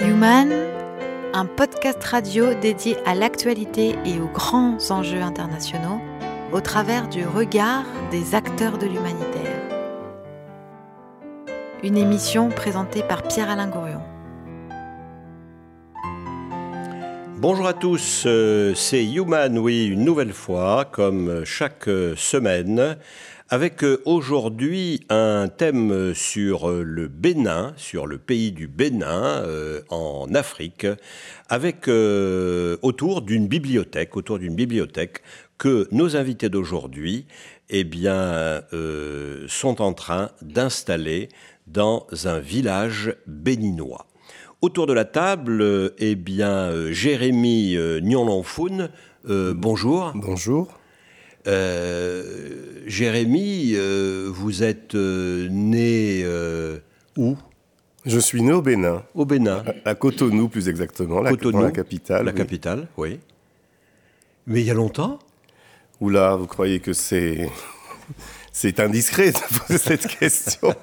Human, un podcast radio dédié à l'actualité et aux grands enjeux internationaux au travers du regard des acteurs de l'humanitaire. Une émission présentée par Pierre-Alain Gourion. Bonjour à tous, euh, c'est Human, oui, une nouvelle fois, comme chaque semaine, avec euh, aujourd'hui un thème sur euh, le Bénin, sur le pays du Bénin en Afrique, avec autour d'une bibliothèque, autour d'une bibliothèque que nos invités d'aujourd'hui, eh bien, sont en train d'installer dans un village béninois. Autour de la table, eh bien, euh, Jérémy euh, Nyonlanfoun, euh, bonjour. Bonjour. Jérémy, vous êtes né où? Je suis né au Bénin. Au Bénin. À, Cotonou, plus exactement, la, Cotonou, la capitale. La capitale, oui. Mais il y a longtemps? Oula, vous croyez que c'est c'est indiscret de poser cette question.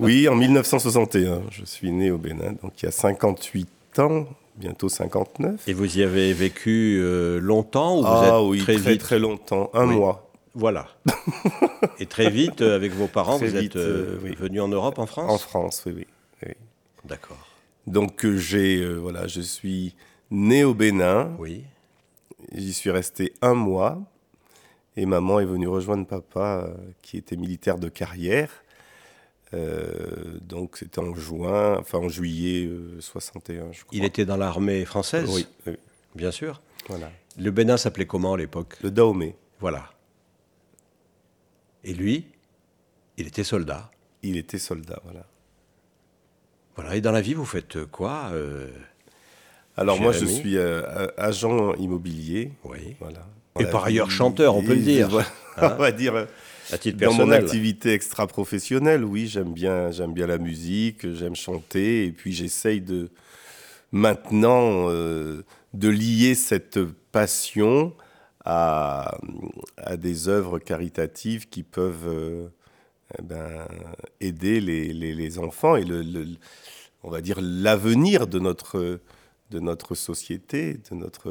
oui, en 1961, je suis né au Bénin, donc il y a 58 ans, bientôt 59. Et vous y avez vécu euh, longtemps ou Ah êtes oui, très, très, vite très longtemps, un mois. Voilà. Et très vite, euh, avec vos parents, vous êtes euh, venu en Europe, en France En France, oui, oui. D'accord. Donc j'ai, voilà, je suis né au Bénin. Oui. J'y suis resté un mois. Et maman est venue rejoindre papa, euh, qui était militaire de carrière. Euh, donc c'était en juin, enfin en juillet 61, euh, je crois. Il était dans l'armée française oui, bien sûr. Voilà. Le Bénin s'appelait comment à l'époque? Le Dahomey. Voilà. Et lui, il était soldat. Il était soldat, voilà. Voilà. Et dans la vie, vous faites quoi Alors moi, je suis agent immobilier. Oui. Voilà. Et par ailleurs chanteur, on peut le dire. on va dire. Hein à titre dans personnel. mon activité extra-professionnelle, oui, j'aime bien, j'aime bien la musique, j'aime chanter, et puis j'essaye de maintenant euh, de lier cette passion à, à, des œuvres caritatives qui peuvent euh, eh ben, aider les, les, les, enfants et le, le on va dire l'avenir de notre de notre société, de notre,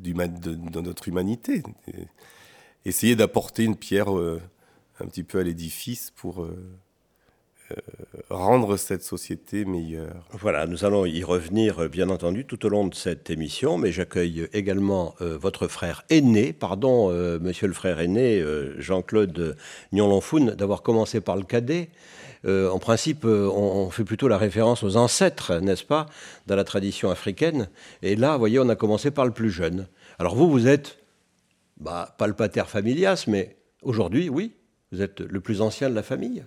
de, de notre humanité. Et essayer d'apporter une pierre euh, un petit peu à l'édifice pour euh, euh, rendre cette société meilleure. Voilà, nous allons y revenir bien entendu tout au long de cette émission, mais j'accueille également votre frère aîné, pardon, monsieur le frère aîné, Jean-Claude Nyonlanfoun, d'avoir commencé par le cadet. Euh, en principe, euh, on, on, fait plutôt la référence aux ancêtres, n'est-ce pas, dans la tradition africaine. Et là, vous voyez, on a commencé par le plus jeune. Alors vous, vous êtes, bah, pas le pater familias, mais aujourd'hui, oui, vous êtes le plus ancien de la famille.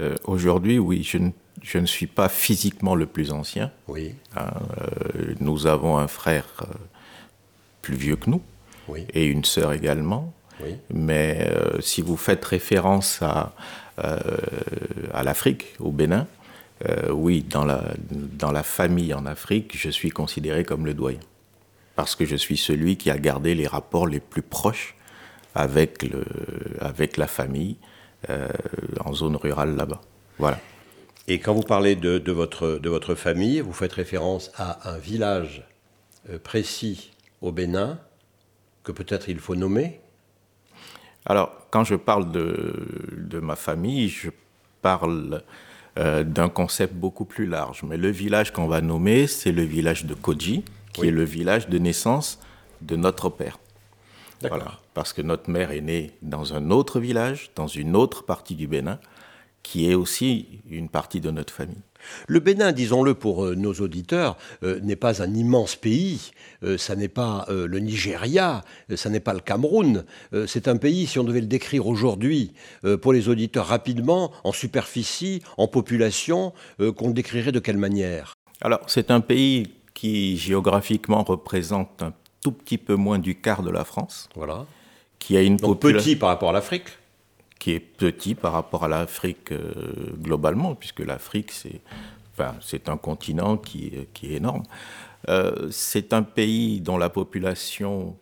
Euh, aujourd'hui, oui, je ne, je ne, suis pas physiquement le plus ancien. Oui. Hein, nous avons un frère plus vieux que nous oui. et une sœur également. Oui. Mais si vous faites référence à, à l'Afrique, au Bénin, euh, oui, dans la, dans la famille en Afrique, je suis considéré comme le doyen. Parce que je suis celui qui a gardé les rapports les plus proches avec, le, avec la famille euh, en zone rurale là-bas. Voilà. Et quand vous parlez de, de, votre, de votre famille, vous faites référence à un village précis au Bénin que peut-être il faut nommer alors, quand je parle de, de ma famille, je parle euh, d'un concept beaucoup plus large. Mais le village qu'on va nommer, c'est le village de Koji, qui oui. est le village de naissance de notre père. Voilà. Parce que notre mère est née dans un autre village, dans une autre partie du Bénin, qui est aussi une partie de notre famille. Le Bénin, disons-le pour euh, nos auditeurs, euh, n'est pas un immense pays, euh, ça n'est pas le Nigeria, ça n'est pas le Cameroun, c'est un pays, si on devait le décrire aujourd'hui, pour les auditeurs rapidement, en superficie, en population, qu'on le décrirait de quelle manière? Alors, c'est un pays qui géographiquement représente un tout petit peu moins du quart de la France. Voilà. Qui a une Donc petit par rapport à l'Afrique qui est petit par rapport à l'Afrique euh, globalement, puisque l'Afrique, c'est Enfin, un continent qui, qui est énorme. Euh, c'est un pays dont la population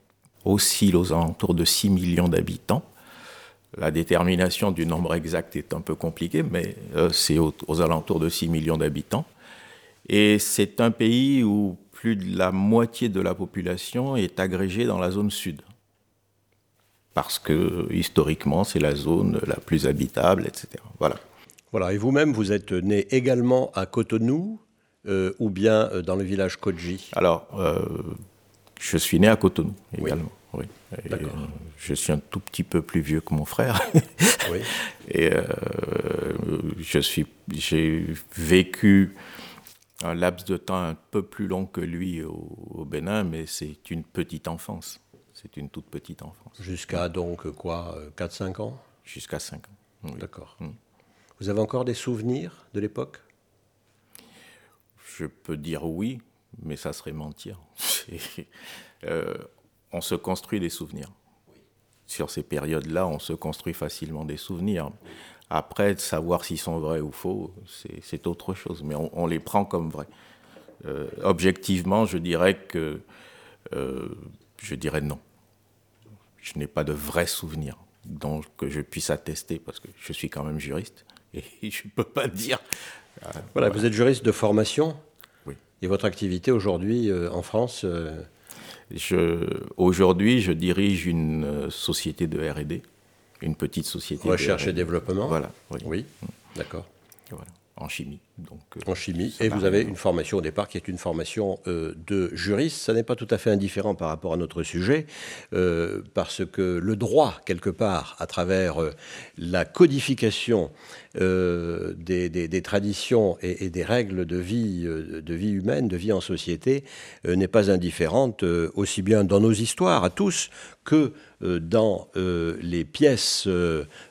oscille aux alentours de 6 millions d'habitants. La détermination du nombre exact est un peu compliquée, mais euh, c'est aux, alentours de 6 millions d'habitants. Et c'est un pays où plus de la moitié de la population est agrégée dans la zone sud. Parce que historiquement, c'est la zone la plus habitable, etc. Voilà. Voilà, et vous-même, vous êtes né également à Cotonou euh, ou bien euh, dans le village Koji Alors, je suis né à Cotonou également. Oui. je suis un tout petit peu plus vieux que mon frère. oui. Et euh, je suis, j'ai vécu un laps de temps un peu plus long que lui au, Bénin, mais c'est une petite enfance. C'est une toute petite enfance. Jusqu'à donc quoi, 4-5 ans? Jusqu'à 5 ans. D'accord. Mm. Vous avez encore des souvenirs de l'époque? Je peux dire oui, mais ça serait mentir. Euh, on se construit des souvenirs. Sur ces périodes-là, on se construit facilement des souvenirs. Après, savoir s'ils sont vrais ou faux, c'est autre chose, mais on, les prend comme vrais. Euh, objectivement, je dirais que euh, je dirais non. Je n'ai pas de vrais souvenirs dont que je puisse attester parce que je suis quand même juriste et je ne peux pas dire. Euh, voilà, vous êtes juriste de formation. Oui. Et votre activité aujourd'hui en France Aujourd'hui, je dirige une euh, société de R&D, une petite société. Recherche et développement. Voilà. Oui. D'accord. Voilà en chimie. Donc, euh, en chimie. Et vous avez une formation au départ qui est une formation euh, de juriste. Ça n'est pas tout à fait indifférent par rapport à notre sujet, euh, parce que le droit, quelque part, à travers la codification des, des, traditions et, des règles de vie, de vie humaine, de vie en société, n'est pas indifférente aussi bien dans nos histoires à tous que dans les pièces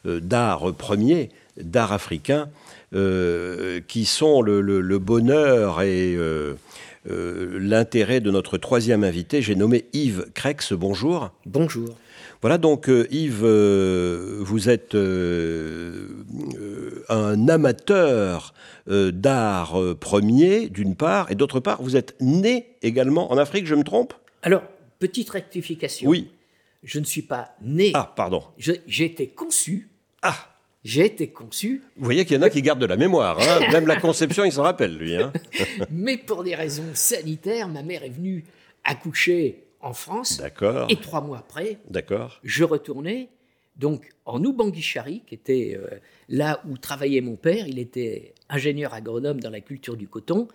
d'art premiers, d'art africain euh, qui sont le, bonheur et euh, euh, l'intérêt de notre troisième invité. J'ai nommé Yves Crex. Bonjour. Bonjour. Voilà donc Yves, vous êtes un amateur d'art premier d'une part et d'autre part vous êtes né également en Afrique, je me trompe? Alors, petite rectification. Oui. Je ne suis pas né. Ah, pardon. J'ai été conçu. Ah j'ai été conçu. Vous voyez qu'il y en a qui gardent de la mémoire. Hein. Même la conception, il s'en rappelle, lui. Hein. Mais pour des raisons sanitaires, ma mère est venue accoucher en France. D'accord. Et trois mois après, D'accord. je retournais donc en Oubanguichari, qui était euh, là où travaillait mon père. Il était ingénieur agronome dans la culture du coton,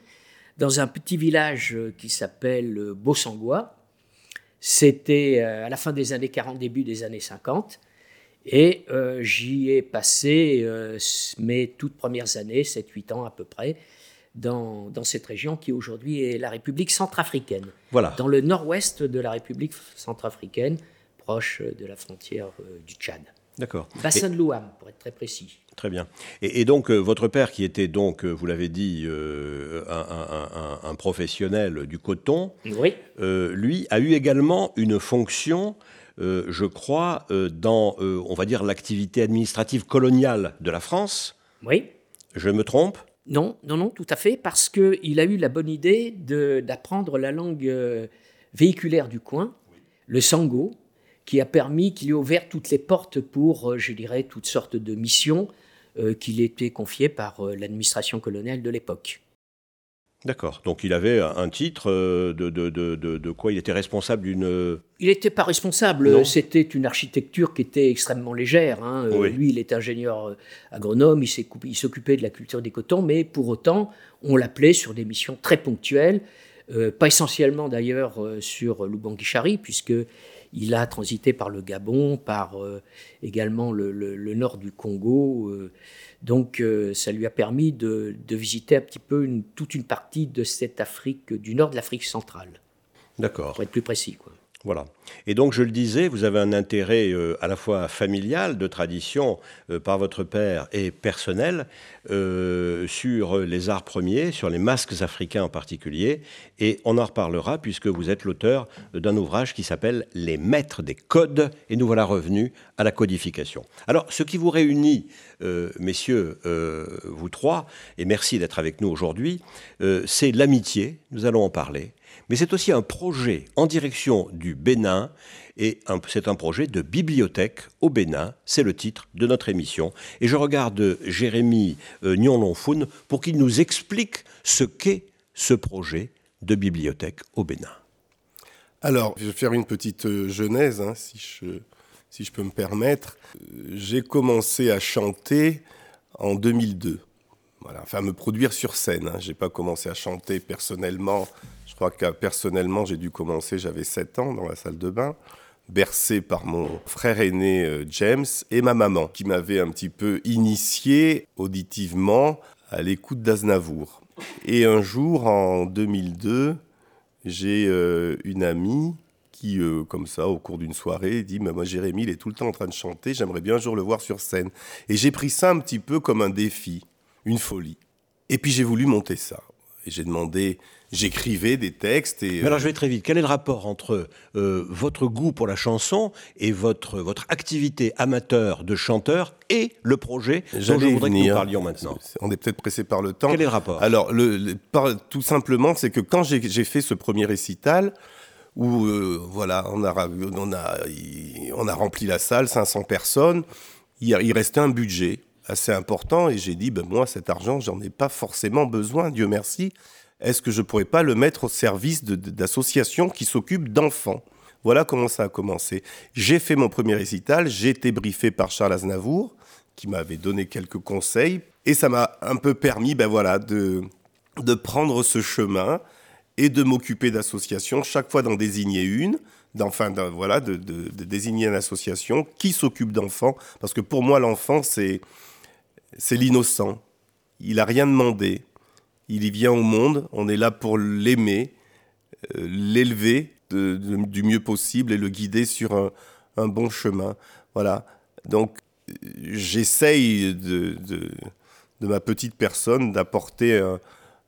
dans un petit village euh, qui s'appelle euh, Bossangois. C'était à la fin des années 40, début des années 50. Et euh, j'y ai passé euh, mes toutes premières années, 7-8 ans à peu près, dans, dans cette région qui aujourd'hui est la République centrafricaine. Voilà. Dans le nord-ouest de la République centrafricaine, proche de la frontière euh, du Tchad. D'accord. Bassin de Louam, pour être très précis. Très bien. Et, donc, votre père, qui était donc, vous l'avez dit, un, un, professionnel du coton, oui. lui a eu également une fonction euh, je crois, euh, dans, euh, on va dire, l'activité administrative coloniale de la France. Oui. Je me trompe? Non, non, non, tout à fait, parce qu'il a eu la bonne idée d'apprendre la langue véhiculaire du coin, le sango, qui a permis, qu'il lui a ouvert toutes les portes pour, je dirais, toutes sortes de missions qu'il était confiées par l'administration coloniale de l'époque. D'accord. Donc il avait un titre euh, de, de, de, de quoi? Il était responsable d'une... Il n'était pas responsable. C'était une architecture qui était extrêmement légère. Hein. Euh, lui, il est ingénieur euh, agronome, il s'occupait de la culture des cotons, mais pour autant, on l'appelait sur des missions très ponctuelles, pas essentiellement d'ailleurs sur Lubangui-Chari, puisque il a transité par le Gabon, par également le, le, nord du Congo. Donc euh, ça lui a permis de, visiter un petit peu toute une partie de cette Afrique, du nord de l'Afrique centrale. D'accord. Pour être plus précis. Quoi. Voilà. Et donc, je le disais, vous avez un intérêt euh, à la fois familial, de tradition, euh, par votre père, et personnel, euh, sur les arts premiers, sur les masques africains en particulier. Et on en reparlera, puisque vous êtes l'auteur d'un ouvrage qui s'appelle Les maîtres des codes, et nous voilà revenus à la codification. Alors, ce qui vous réunit, messieurs, vous trois, et merci d'être avec nous aujourd'hui, c'est l'amitié, nous allons en parler mais c'est aussi un projet en direction du Bénin, et c'est un projet de bibliothèque au Bénin, c'est le titre de notre émission. Et je regarde Jérémy euh, Nyon-Lonfoun pour qu'il nous explique ce qu'est ce projet de bibliothèque au Bénin. Alors, je vais faire une petite euh, genèse, hein, si, je, si je peux me permettre. Euh, j'ai commencé à chanter en 2002. Voilà, enfin, me produire sur scène. Hein. Je n'ai pas commencé à chanter personnellement je crois que personnellement, j'ai dû commencer, j'avais 7 ans dans la salle de bain, bercé par mon frère aîné euh, James et ma maman, qui m'avait un petit peu initié auditivement à l'écoute d'Aznavour. Et un jour, en 2002, j'ai euh, une amie qui, euh, comme ça, au cours d'une soirée, dit Moi, Jérémy, il est tout le temps en train de chanter, j'aimerais bien un jour le voir sur scène. Et j'ai pris ça un petit peu comme un défi, une folie. Et puis j'ai voulu monter ça. Et j'ai demandé j'écrivais des textes. Et, Mais alors je vais très vite. Quel est le rapport entre euh, votre goût pour la chanson et votre, votre activité amateur de chanteur et le projet dont je voudrais que nous parlions maintenant? On est peut-être pressé par le temps. Quel est le rapport? Alors, le, tout simplement, c'est que quand j'ai fait ce premier récital, où euh, voilà, on a, on, a, on a rempli la salle, 500 personnes, il, il restait un budget assez important et j'ai dit, ben moi, cet argent, j'en ai pas forcément besoin, Dieu merci. Est-ce que je pourrais pas le mettre au service d'associations qui s'occupent d'enfants? Voilà comment ça a commencé. J'ai fait mon premier récital, j'ai été briefé par Charles Aznavour, qui m'avait donné quelques conseils, et ça m'a un peu permis ben voilà, de, de prendre ce chemin et de m'occuper d'associations, chaque fois d'en désigner une, d'enfin voilà, de, désigner une association qui s'occupe d'enfants, parce que pour moi l'enfant c'est c'est l'innocent, il n'a rien demandé, il y vient au monde, on est là pour l'aimer, euh, l'élever du mieux possible et le guider sur un, bon chemin. Voilà. Donc, j'essaye de, ma petite personne d'apporter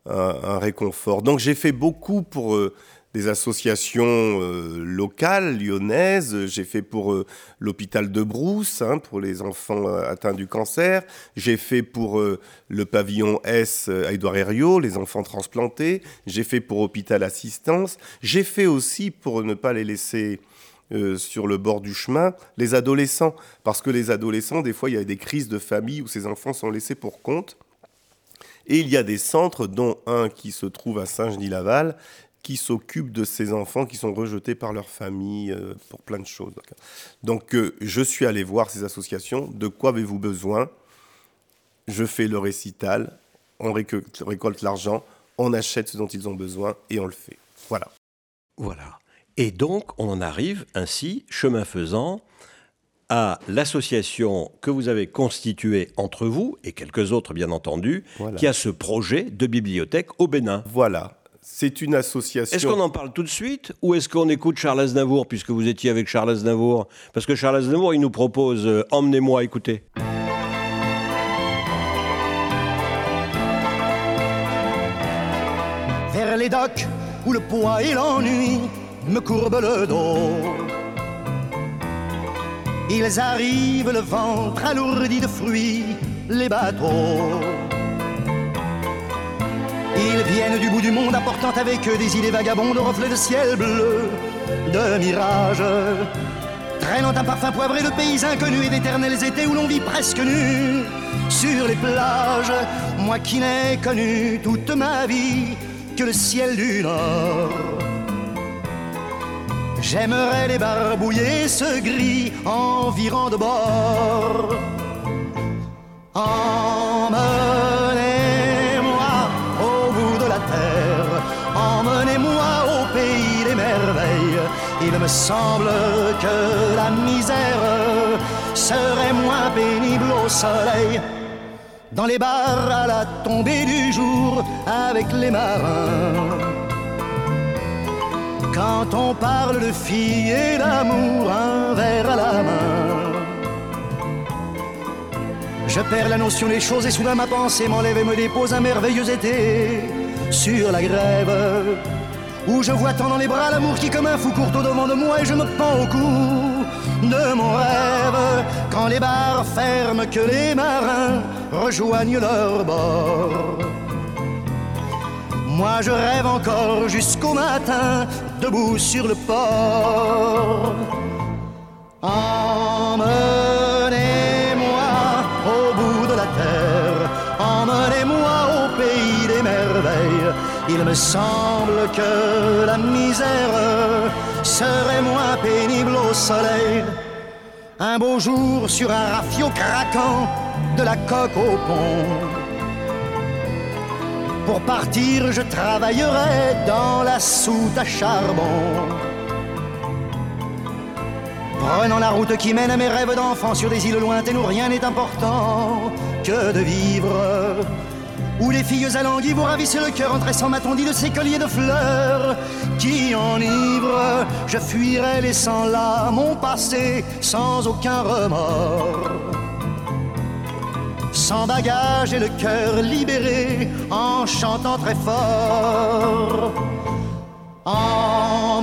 un, réconfort. Donc, j'ai fait beaucoup pour euh, des associations euh, locales lyonnaises. J'ai fait pour euh, l'hôpital de Brousse, hein, pour les enfants euh, atteints du cancer. J'ai fait pour le pavillon S à Édouard Herriot, les enfants transplantés. J'ai fait pour Hôpital Assistance. J'ai fait aussi, pour ne pas les laisser sur le bord du chemin, les adolescents. Parce que les adolescents, des fois, il y a des crises de famille où ces enfants sont laissés pour compte. Et il y a des centres, dont un qui se trouve à Saint-Genis-Laval, qui s'occupent de ces enfants qui sont rejetés par leur famille euh, pour plein de choses. Donc euh, je suis allé voir ces associations. De quoi avez-vous besoin? Je fais le récital, on récolte l'argent, on achète ce dont ils ont besoin et on le fait. Voilà. Voilà. Et donc on en arrive ainsi, chemin faisant, à l'association que vous avez constituée entre vous et quelques autres bien entendu, qui a ce projet de bibliothèque au Bénin. Voilà. C'est une association. Est-ce qu'on en parle tout de suite ou est-ce qu'on écoute Charles Aznavour puisque vous étiez avec Charles Aznavour? Parce que Charles Aznavour, il nous propose euh, Emmenez-moi écouter. Vers les docks où le poids et l'ennui me courbent le dos. Ils arrivent le ventre alourdi de fruits, les bateaux. Ils viennent du bout du monde apportant avec eux des idées vagabondes, reflets de ciel bleu, de mirages. Traînant un parfum poivré de pays inconnus et d'éternels étés où l'on vit presque nu sur les plages. Moi qui n'ai connu toute ma vie que le ciel du Nord. J'aimerais les barbouiller ce gris environ de bord. Il me semble que la misère serait moins pénible au soleil. Dans les bars à la tombée du jour avec les marins. quand on parle de filles et d'amour, un verre à la main. Je perds la notion des choses et soudain ma pensée m'enlève et me dépose un merveilleux été sur la grève. Où je vois tant dans les bras l'amour qui comme un fou court au devant de moi et je me pends au cou de mon rêve. Quand les bars ferment, que les marins rejoignent leur bord. Moi je rêve encore jusqu'au matin, debout sur le port. Il me semble que la misère serait moins pénible au soleil. Un beau jour sur un rafio craquant, de la coque au pont pour partir, je travaillerai dans la soute à charbon. Prenant la route qui mène à mes rêves d'enfant sur des îles lointaines où rien n'est important que de vivre. Où les filles alanguies vous ravissent le cœur en tressant ma tondie de ces colliers de fleurs qui enivrent. Je fuirai laissant là mon passé sans aucun remords sans bagage et le cœur libéré en chantant très fort. Au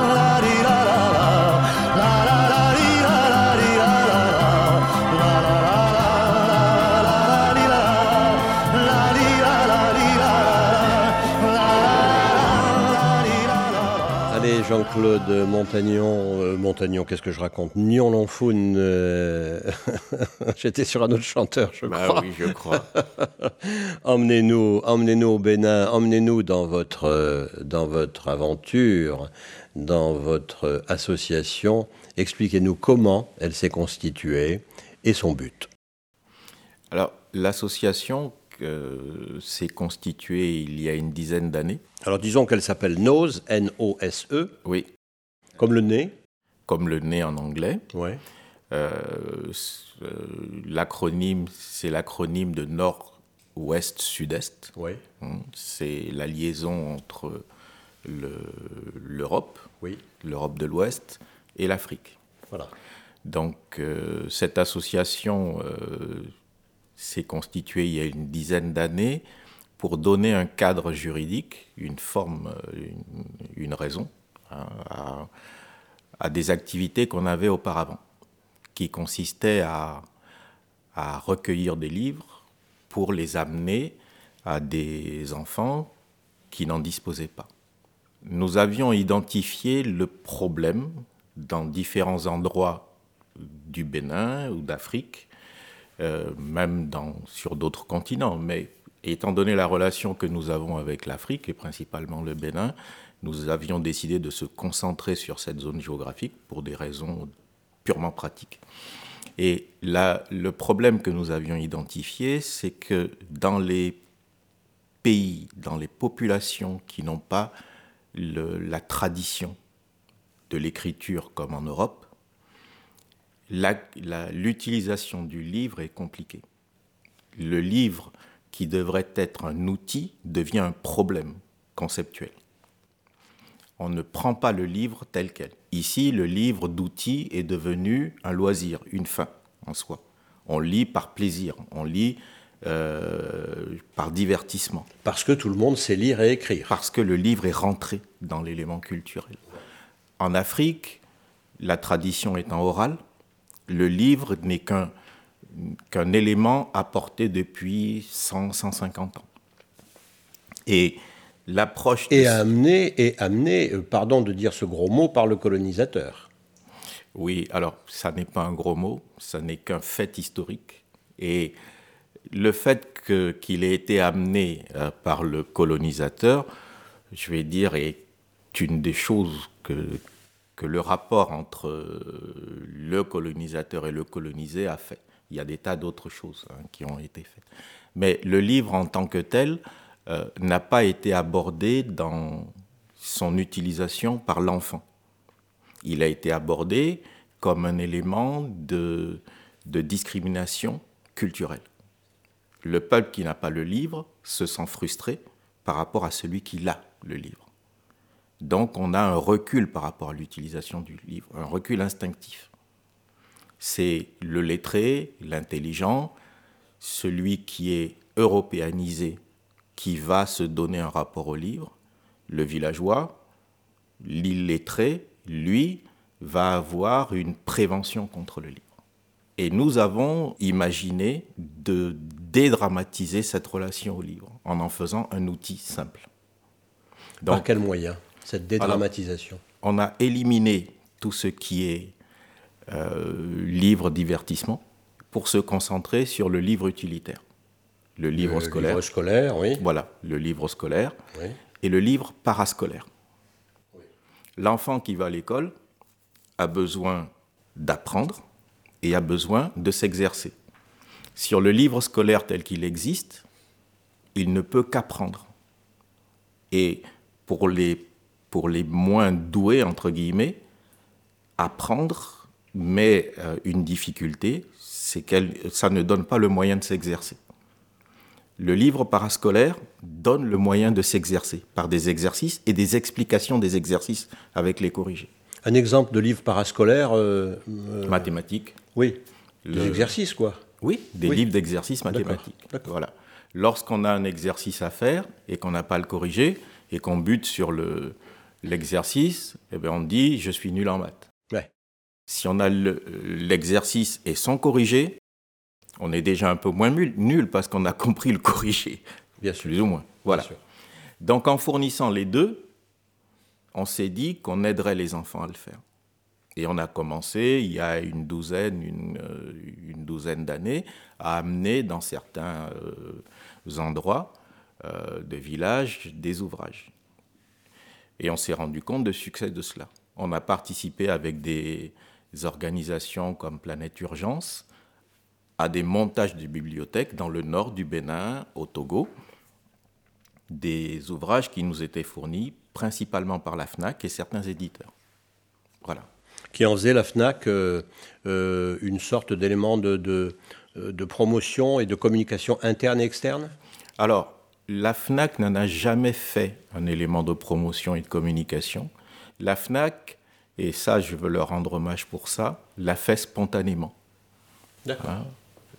Jean-Claude Montagnon, euh, Montagnon, qu'est-ce que je raconte? Nyon Lanfoun, euh, j'étais sur un autre chanteur, je Bah crois. oui, je crois. Emmenez-nous, emmenez-nous au Bénin, emmenez-nous dans votre, euh, dans votre aventure, dans votre association. Expliquez-nous comment elle s'est constituée et son but. Alors, l'association euh, s'est constituée il y a une dizaine d'années. Alors disons qu'elle s'appelle NOSE, N-O-S-E, Oui, comme le nez. comme le nez en anglais. Ouais. Euh, euh, l'acronyme, c'est l'acronyme de Nord-Ouest-Sud-Est. Ouais. Hein, C'est la liaison entre le- l'Europe, Oui. l'Europe de l'Ouest et l'Afrique. Voilà. Donc euh, cette association euh, s'est constituée il y a une dizaine d'années pour donner un cadre juridique, une forme, une, raison hein, à, des activités qu'on avait auparavant, qui consistaient à recueillir des livres pour les amener à des enfants qui n'en disposaient pas. Nous avions identifié le problème dans différents endroits du Bénin ou d'Afrique, euh, même sur d'autres continents. Mais étant donné la relation que nous avons avec l'Afrique, et principalement le Bénin, nous avions décidé de se concentrer sur cette zone géographique pour des raisons purement pratiques. Et là, le problème que nous avions identifié, c'est que dans les pays, dans les populations qui n'ont pas la tradition de l'écriture comme en Europe, l'utilisation du livre est compliquée. Le livre, qui devrait être un outil, devient un problème conceptuel. On ne prend pas le livre tel quel. Ici, le livre d'outil est devenu un loisir, une fin en soi. On lit par plaisir, on lit euh, par divertissement Parce que tout le monde sait lire et écrire. parce que le livre est rentré dans l'élément culturel. En Afrique, la tradition étant orale, le livre n'est qu'un élément apporté depuis 100, 150 ans. Et l'approche... Et amené, et amené, euh, pardon de dire ce gros mot, par le colonisateur. Oui, alors ça n'est pas un gros mot, ça n'est qu'un fait historique. Et le fait qu'il ait été amené euh, par le colonisateur, je vais dire, est une des choses que, que le rapport entre euh, le colonisateur et le colonisé a fait. Il y a des tas d'autres choses hein, qui ont été faites. Mais le livre en tant que tel euh, n'a pas été abordé dans son utilisation par l'enfant. Il a été abordé comme un élément de, de discrimination culturelle. Le peuple qui n'a pas le livre se sent frustré par rapport à celui qui l'a, le livre. Donc on a un recul par rapport à l'utilisation du livre, un recul instinctif. C'est le lettré, l'intelligent, celui qui est européanisé, qui va se donner un rapport au livre. Le villageois, l'illettré, lui, va avoir une prévention contre le livre. Et nous avons imaginé de dédramatiser cette relation au livre en en faisant un outil simple. Par quel moyen, cette dédramatisation On a éliminé tout ce qui est euh, livre divertissement pour se concentrer sur le livre utilitaire. Le livre le scolaire. Livre scolaire, oui. Voilà, le livre scolaire Oui. et le livre parascolaire. L'enfant qui va à l'école a besoin d'apprendre et a besoin de s'exercer. Sur le livre scolaire tel qu'il existe, il ne peut qu'apprendre. Et pour les, pour les moins doués, entre guillemets, apprendre, mais euh, une difficulté, c'est que ça ne donne pas le moyen de s'exercer. Le livre parascolaire donne le moyen de s'exercer par des exercices et des explications des exercices avec les corrigés. Un exemple de livre parascolaire euh, euh, Mathématiques. Oui, des exercices, quoi. Oui, des Oui. livres d'exercices mathématiques. d'accord. Voilà. Lorsqu'on a un exercice à faire et qu'on n'a pas à le corriger et qu'on bute sur le- l'exercice, eh bien on dit je suis nul en maths. Ouais. Si on a le- l'exercice et son corrger, on est déjà un peu moins nul, nul parce qu'on a compris le corriger, Bien sûr. plus ou moins. Voilà. Donc en fournissant les deux, on s'est dit qu'on aiderait les enfants à le faire. Et on a commencé, il y a une douzaine, une, euh, une douzaine d'années, à amener dans certains euh, endroits euh, de villages des ouvrages. Et on s'est rendu compte de succès de cela. On a participé avec des organisations comme Planète Urgence à des montages de bibliothèques dans le nord du Bénin, au Togo, des ouvrages qui nous étaient fournis principalement par la FNAC et certains éditeurs. Voilà. Qui en faisait la FNAC euh, euh, une sorte d'élément de, de, euh, de promotion et de communication interne et externe? Alors, la FNAC n'en a jamais fait un élément de promotion et de communication. La FNAC, et ça je veux leur rendre hommage pour ça, l'a fait spontanément. D'accord. Hein?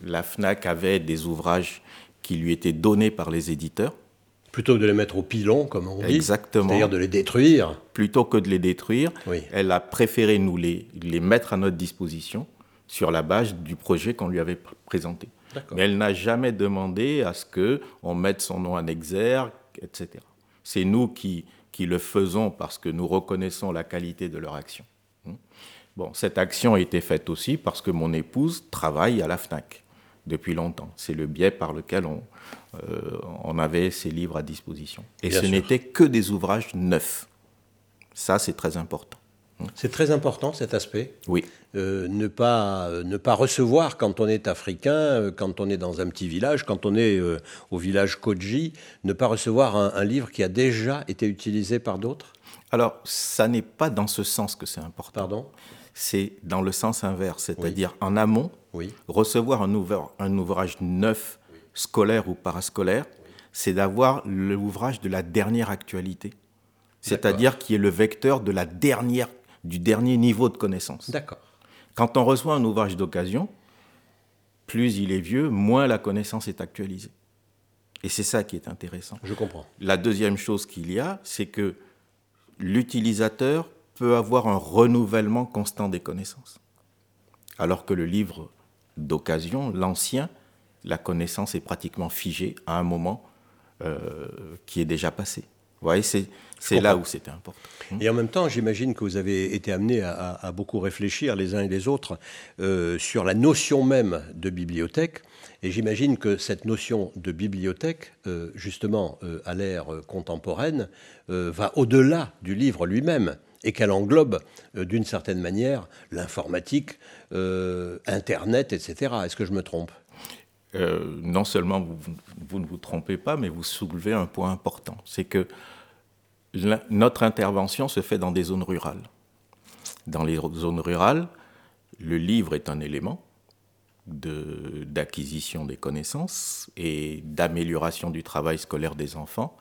La FNAC avait des ouvrages qui lui étaient donnés par les éditeurs. Plutôt que de les mettre au pilon, comme on dit. Exactement. C'est-à-dire de les détruire. Plutôt que de les détruire, Oui. elle a préféré nous les, les mettre à notre disposition sur la base du projet qu'on lui avait pr- présenté. Mais elle n'a jamais demandé à ce qu'on mette son nom en exergue, etc. C'est nous qui, qui le faisons parce que nous reconnaissons la qualité de leur action. Hmm. Bon, cette action a été faite aussi parce que mon épouse travaille à la FNAC depuis longtemps. C'est le biais par lequel on, euh, on avait ces livres à disposition. Et Bien ce n'était que des ouvrages neufs. Ça, c'est très important. C'est très important cet aspect. Oui. Euh, ne, pas, euh, ne pas recevoir quand on est africain, euh, quand on est dans un petit village, quand on est au village Koji, ne pas recevoir un, un livre qui a déjà été utilisé par d'autres? Alors, ça n'est pas dans ce sens que c'est important. Pardon? C'est dans le sens inverse, c'est-à-dire en amont, Oui. recevoir un, ouvrage, un ouvrage neuf, scolaire ou parascolaire, c'est d'avoir l'ouvrage de la dernière actualité. C'est-à-dire qui est le vecteur de la dernière, du dernier niveau de connaissance. D'accord. Quand on reçoit un ouvrage d'occasion, plus il est vieux, moins la connaissance est actualisée. Et c'est ça qui est intéressant. Je comprends. La deuxième chose qu'il y a, c'est que l'utilisateur peut avoir un renouvellement constant des connaissances. Alors que le livre d'occasion, l'ancien, la connaissance est pratiquement figée à un moment euh, qui est déjà passé. Vous voyez, c'est là où c'était important. Et en même temps, j'imagine que vous avez été amené à, beaucoup réfléchir les uns et les autres euh, sur la notion même de bibliothèque. Et j'imagine que cette notion de bibliothèque, euh, justement, euh, à l'ère contemporaine, va au-delà du livre lui-même et qu'elle englobe, d'une certaine manière, l'informatique, Internet, etc. Est-ce que je me trompe? Non seulement vous, vous, ne vous trompez pas, mais vous soulevez un point important. C'est que notre intervention se fait dans des zones rurales. Dans les zones rurales, le livre est un élément d'acquisition des connaissances et d'amélioration du travail scolaire des enfants,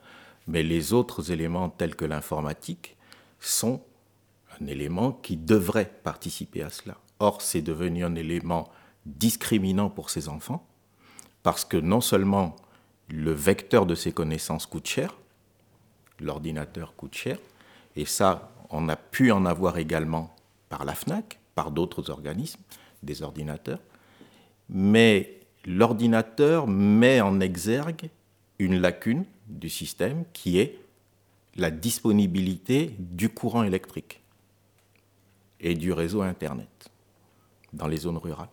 mais les autres éléments tels que l'informatique sont un élément qui devrait participer à cela. Or, c'est devenu un élément discriminant pour ces enfants, parce que non seulement le vecteur de ces connaissances coûte cher, l'ordinateur coûte cher. Et ça, on a pu en avoir également par la FNAC, par d'autres organismes, des ordinateurs. Mais l'ordinateur met en exergue une lacune du système qui est la disponibilité du courant électrique et du réseau Internet dans les zones rurales.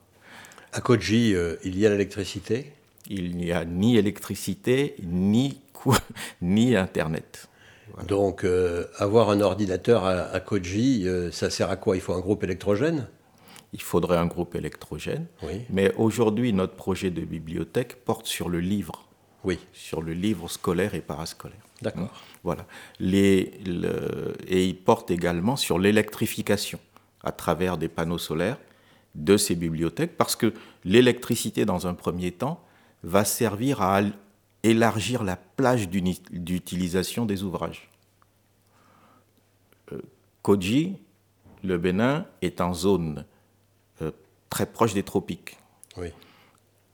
À Koji, euh, il y a l'électricité? Il n'y a ni électricité, ni, ni Internet. Donc, euh, avoir un ordinateur à, Koji, euh, ça sert à quoi? Il faut un groupe électrogène? Il faudrait un groupe électrogène. Mais aujourd'hui, notre projet de bibliothèque porte sur le livre. Oui. Sur le livre scolaire et parascolaire. D'accord. Hein? Voilà. Les, et il porte également sur l'électrification à travers des panneaux solaires de ces bibliothèques, parce que l'électricité, dans un premier temps, va servir à élargir la plage d'utilisation des ouvrages. Euh, Koji, le Bénin, est en zone euh, très proche des tropiques.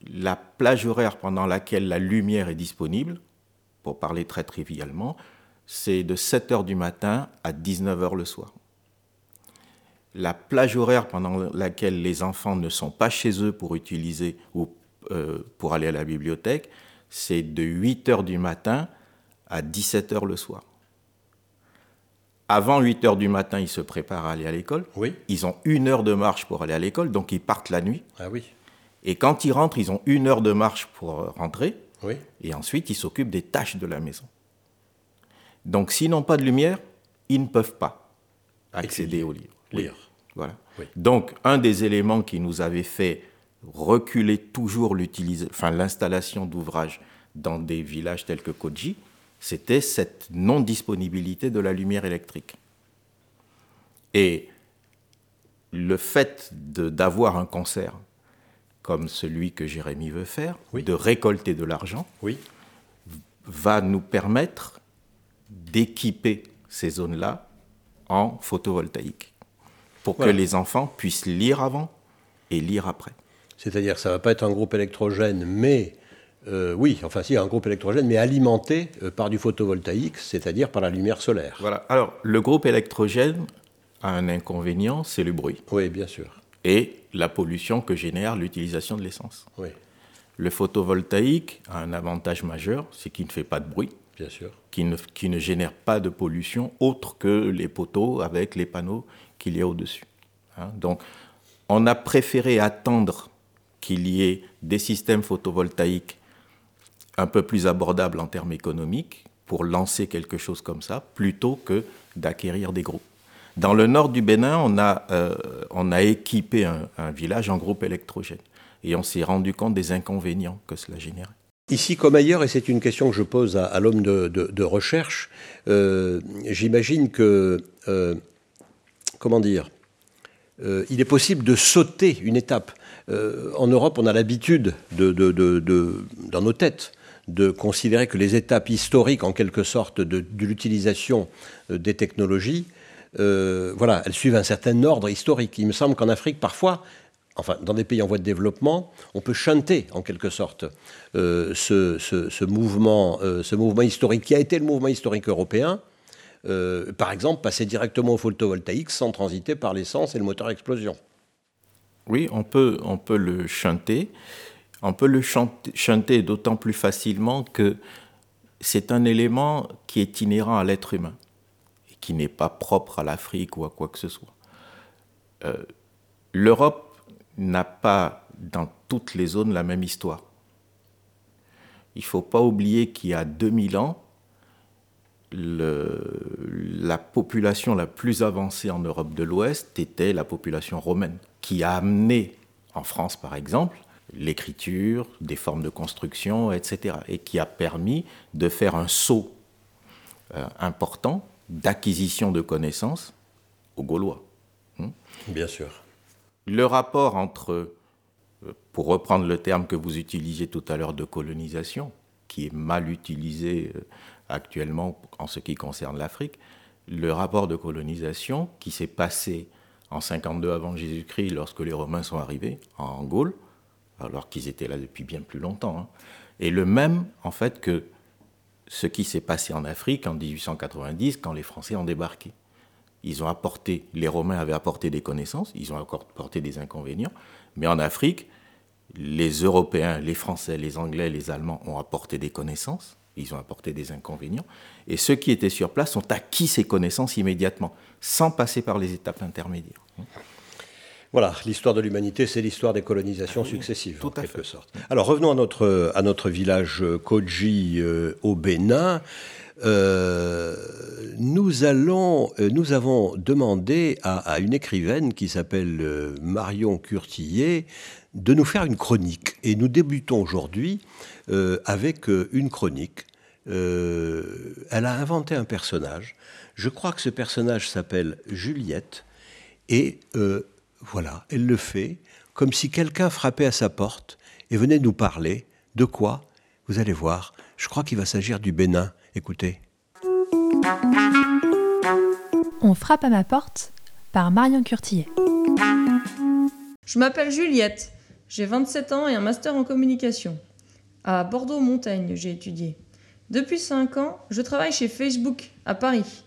La plage horaire pendant laquelle la lumière est disponible, pour parler très trivialement, c'est de 7 h du matin à 19 h le soir. La plage horaire pendant laquelle les enfants ne sont pas chez eux pour utiliser ou euh, pour aller à la bibliothèque, c'est de 8 heures du matin à 17 heures le soir. Avant 8 heures du matin, ils se préparent à aller à l'école. Oui. Ils ont une heure de marche pour aller à l'école, donc ils partent la nuit. Ah oui. Et quand ils rentrent, ils ont une heure de marche pour rentrer. Oui. Et ensuite, ils s'occupent des tâches de la maison. Donc, s'ils n'ont pas de lumière, ils ne peuvent pas accéder aux livres. Lire. Voilà. Donc, un des éléments qui nous avait fait reculer toujours l'installation d'ouvrages dans des villages tels que Koji, c'était cette non-disponibilité de la lumière électrique. Et le fait d'avoir un concert comme celui que Jérémy veut faire, de récolter de l'argent, oui. va nous permettre d'équiper ces zones-là en photovoltaïque, pour que les enfants puissent lire avant et lire après. C'est-à-dire que ça ne va pas être un groupe électrogène, mais euh, oui, enfin si, un groupe électrogène, mais alimenté euh, par du photovoltaïque, c'est-à-dire par la lumière solaire. Voilà. Alors, le groupe électrogène a un inconvénient, c'est le bruit. Oui, bien sûr. Et la pollution que génère l'utilisation de l'essence. Oui. Le photovoltaïque a un avantage majeur, c'est qu'il ne fait pas de bruit. Bien sûr. Qui ne, qui ne génère pas de pollution autre que les poteaux avec les panneaux qu'il y a au-dessus. Hein. Donc, on a préféré attendre qu'il y ait des systèmes photovoltaïques un peu plus abordables en termes économiques pour lancer quelque chose comme ça, plutôt que d'acquérir des groupes. Dans le nord du Bénin, on a, euh, on a équipé un, village en groupe électrogène et on s'est rendu compte des inconvénients que cela générait. Ici comme ailleurs, et c'est une question que je pose à, l'homme de, recherche, euh, j'imagine que, euh, comment dire, il est possible de sauter une étape. Euh, en Europe, on a l'habitude, dans nos têtes, de considérer que les étapes historiques, en quelque sorte, de, l'utilisation euh, des technologies, euh, voilà, elles suivent un certain ordre historique. Il me semble qu'en Afrique, parfois, enfin, dans des pays en voie de développement, on peut chanter, en quelque sorte, ce, mouvement, ce mouvement historique qui a été le mouvement historique européen. par exemple, passer directement au photovoltaïque sans transiter par l'essence et le moteur à explosion. Oui, on peut, on peut le chanter. On peut le chanter, d'autant plus facilement que c'est un élément qui est inhérent à l'être humain et qui n'est pas propre à l'Afrique ou à quoi que ce soit. Euh, L'Europe n'a pas dans toutes les zones la même histoire. Il ne faut pas oublier qu'il y a 2000 ans, la population la plus avancée en Europe de l'Ouest était la population romaine, qui a amené, en France par exemple, l'écriture, des formes de construction, etc. Et qui a permis de faire un saut euh, important d'acquisition de connaissances aux Gaulois. Hmm? Bien sûr. Le rapport entre, euh, pour reprendre le terme que vous utilisiez tout à l'heure de colonisation, qui est mal utilisé euh, actuellement en ce qui concerne l'Afrique, le rapport de colonisation qui s'est passé en 52 avant Jésus-Christ lorsque les Romains sont arrivés en Gaule, alors qu'ils étaient là depuis bien plus longtemps, hein, est le même en fait que ce qui s'est passé en Afrique en 1890 quand les Français ont débarqué. Ils ont apporté, les Romains avaient apporté des connaissances, ils ont apporté des inconvénients, mais en Afrique, les Européens, les Français, les Anglais, les Allemands ont apporté des connaissances, ils ont apporté des inconvénients, et ceux qui étaient sur place ont acquis ces connaissances immédiatement, sans passer par les étapes intermédiaires. Voilà, l'histoire de l'humanité, c'est l'histoire des colonisations ah successives, en quelque sorte. Alors revenons à notre, à notre village euh, Koji euh, au Bénin. Euh, nous, allons, nous avons demandé à, une écrivaine qui s'appelle Marion Curtillet de nous faire une chronique. Et nous débutons aujourd'hui avec une chronique. elle a inventé un personnage. Je crois que ce personnage s'appelle Juliette. Et voilà, elle le fait comme si quelqu'un frappait à sa porte et venait nous parler. De quoi Vous allez voir, je crois qu'il va s'agir du Bénin. Écoutez. On frappe à ma porte par Marion Curtillet. Je m'appelle Juliette, j'ai 27 ans et un master en communication. À Bordeaux-Montaigne, j'ai étudié. Depuis 5 ans, je travaille chez Facebook à Paris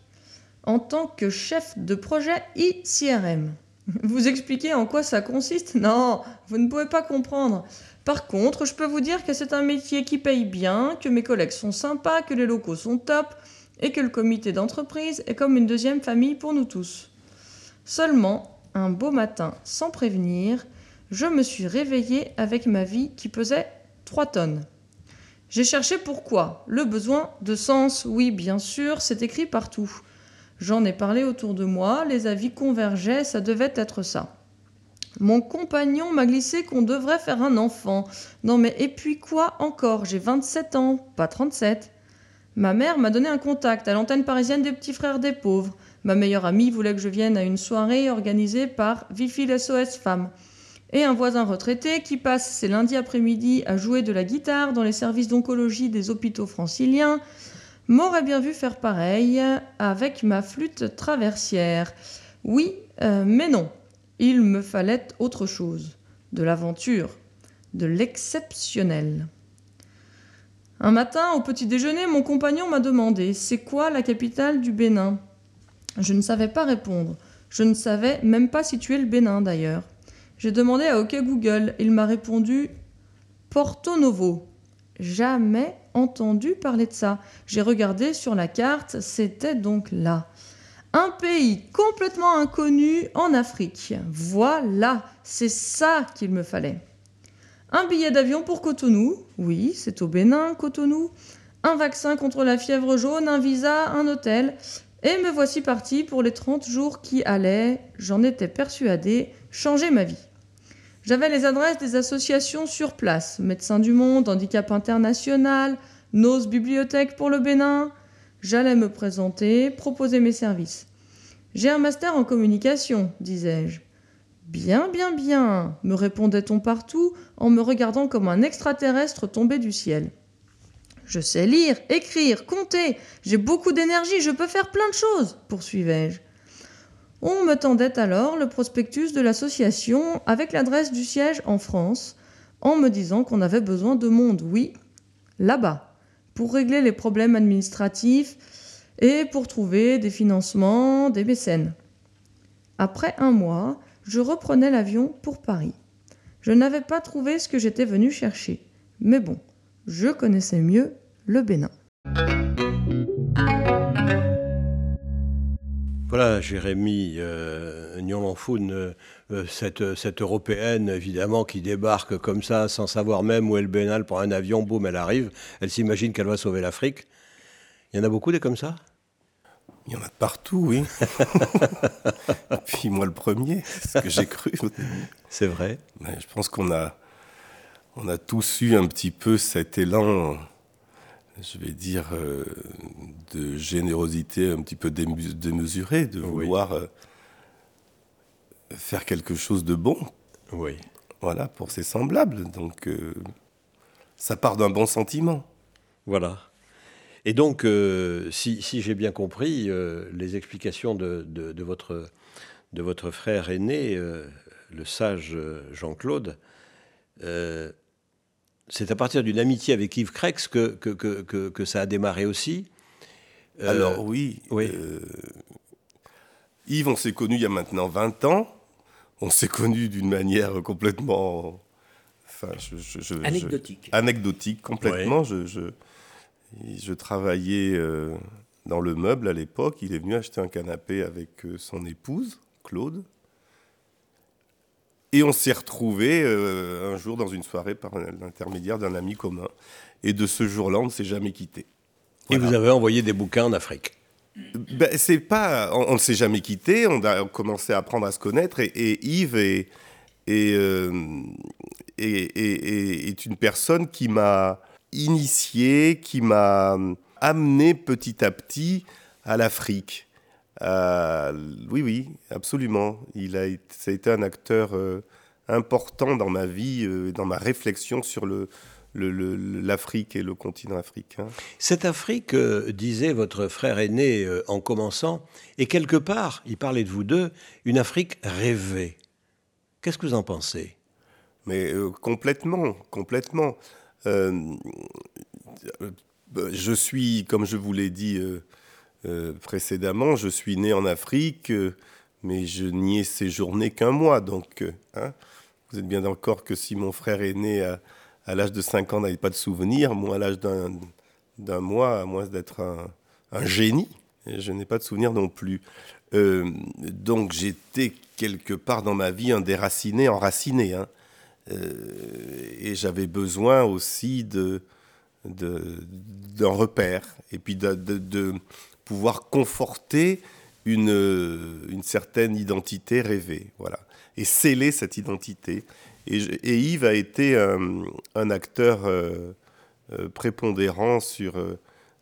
en tant que chef de projet ICRM. Vous expliquer en quoi ça consiste? Non, vous ne pouvez pas comprendre. Par contre, je peux vous dire que c'est un métier qui paye bien, que mes collègues sont sympas, que les locaux sont top et que le comité d'entreprise est comme une deuxième famille pour nous tous. Seulement, un beau matin, sans prévenir, je me suis réveillée avec ma vie qui pesait 3 tonnes. J'ai cherché pourquoi. Le besoin de sens, oui, bien sûr, c'est écrit partout. J'en ai parlé autour de moi, les avis convergeaient, ça devait être ça. Mon compagnon m'a glissé qu'on devrait faire un enfant. Non mais et puis quoi encore? J'ai 27 ans, pas 37. Ma mère m'a donné un contact à l'antenne parisienne des petits frères des pauvres. Ma meilleure amie voulait que je vienne à une soirée organisée par Vifi SOS Femmes. Et un voisin retraité qui passe ses lundis après-midi à jouer de la guitare dans les services d'oncologie des hôpitaux franciliens m'aurait bien vu faire pareil avec ma flûte traversière. Oui, euh, mais non. Il me fallait autre chose. De l'aventure. De l'exceptionnel. Un matin, au petit déjeuner, mon compagnon m'a demandé C'est quoi la capitale du Bénin? Je ne savais pas répondre. Je ne savais même pas situer le Bénin d'ailleurs. J'ai demandé à OK Google. Il m'a répondu Porto Novo. Jamais entendu parler de ça. J'ai regardé sur la carte, c'était donc là. Un pays complètement inconnu en Afrique. Voilà, c'est ça qu'il me fallait. Un billet d'avion pour Cotonou, oui, c'est au Bénin, Cotonou. Un vaccin contre la fièvre jaune, un visa, un hôtel. Et me voici parti pour les 30 jours qui allaient, j'en étais persuadé, changer ma vie. J'avais les adresses des associations sur place, Médecins du Monde, Handicap International, NOS Bibliothèque pour le Bénin. J'allais me présenter, proposer mes services. J'ai un master en communication, disais-je. Bien, bien, bien, me répondait-on partout en me regardant comme un extraterrestre tombé du ciel. Je sais lire, écrire, compter, j'ai beaucoup d'énergie, je peux faire plein de choses, poursuivais-je. On me tendait alors le prospectus de l'association avec l'adresse du siège en France, en me disant qu'on avait besoin de monde, oui, là-bas, pour régler les problèmes administratifs et pour trouver des financements, des mécènes. Après un mois, je reprenais l'avion pour Paris. Je n'avais pas trouvé ce que j'étais venu chercher. Mais bon, je connaissais mieux le Bénin. Voilà, Jérémy euh, euh, euh, cette, cette, européenne, évidemment, qui débarque comme ça, sans savoir même où est le Bénal pour un avion, boum, elle arrive. Elle s'imagine qu'elle va sauver l'Afrique. Il y en a beaucoup des comme ça? Il y en a de partout, oui. puis moi le premier, c'est ce que j'ai cru. C'est vrai. je pense qu'on a, on a tous eu un petit peu cet élan je vais dire, euh, de générosité un petit peu démesurée, de vouloir euh, faire quelque chose de bon. Oui. Voilà, pour ses semblables. Donc, euh, ça part d'un bon sentiment. Voilà. Et donc, si, j'ai bien compris, les explications de, de, votre, de votre frère aîné, le sage Jean-Claude, c'est à partir d'une amitié avec Yves Crex que, que, que, ça a démarré aussi. Euh, Alors oui. oui. Euh, Yves, on s'est connu il y a maintenant 20 ans. On s'est connu d'une manière complètement... Enfin, anecdotique. anecdotique, complètement. Je, je, travaillais euh, dans le meuble à l'époque. Il est venu acheter un canapé avec son épouse, Claude. Et on s'est retrouvés euh, un jour dans une soirée par l'intermédiaire d'un ami commun. Et de ce jour-là, on ne s'est jamais quitté. Et vous avez envoyé des bouquins en Afrique ben, c'est pas, on, ne s'est jamais quitté. On a commencé à apprendre à se connaître. Et, Yves est, euh, est, une personne qui m'a initié, qui m'a amené petit à petit à l'Afrique. Euh, oui, oui, absolument. Il a, ça a été un acteur euh, important dans ma vie, euh, dans ma réflexion sur le, l'Afrique et le continent africain. Cette Afrique, disait votre frère aîné en commençant, est quelque part, il parlait de vous deux, une Afrique rêvée. Qu'est-ce que vous en pensez? Mais complètement, complètement. je suis, comme je vous l'ai dit euh, précédemment, je suis né en Afrique, euh, mais je n'y ai séjourné qu'un mois. Donc, euh, hein, vous êtes bien d'accord que si mon frère est né à, l'âge de 5 ans, n'avait pas de souvenirs, moi, à l'âge d'un mois, à moins d'être un, génie, je n'ai pas de souvenirs non plus. donc, j'étais quelque part dans ma vie un déraciné, enraciné. Hein. et j'avais besoin aussi d'un repère et puis de, pouvoir conforter une, euh, une certaine identité rêvée, voilà, et sceller cette identité. Et, Yves a été un, acteur euh, euh, prépondérant sur,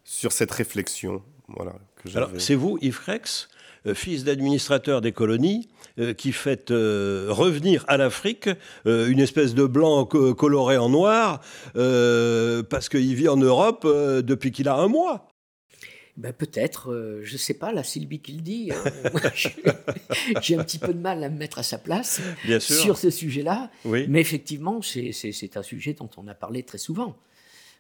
sur cette réflexion. Voilà, Alors, c'est vous, Yves Rex, fils d'administrateur des colonies, qui fait revenir à l'Afrique une espèce de blanc coloré en noir, parce qu'il vit en Europe depuis qu'il a un mois. Ben peut-être, euh, je ne sais pas, la Sylvie qui le dit. Hein. J'ai un petit peu de mal à me mettre à sa place sur ce sujet-là. Mais effectivement, c'est un sujet dont on a parlé très souvent.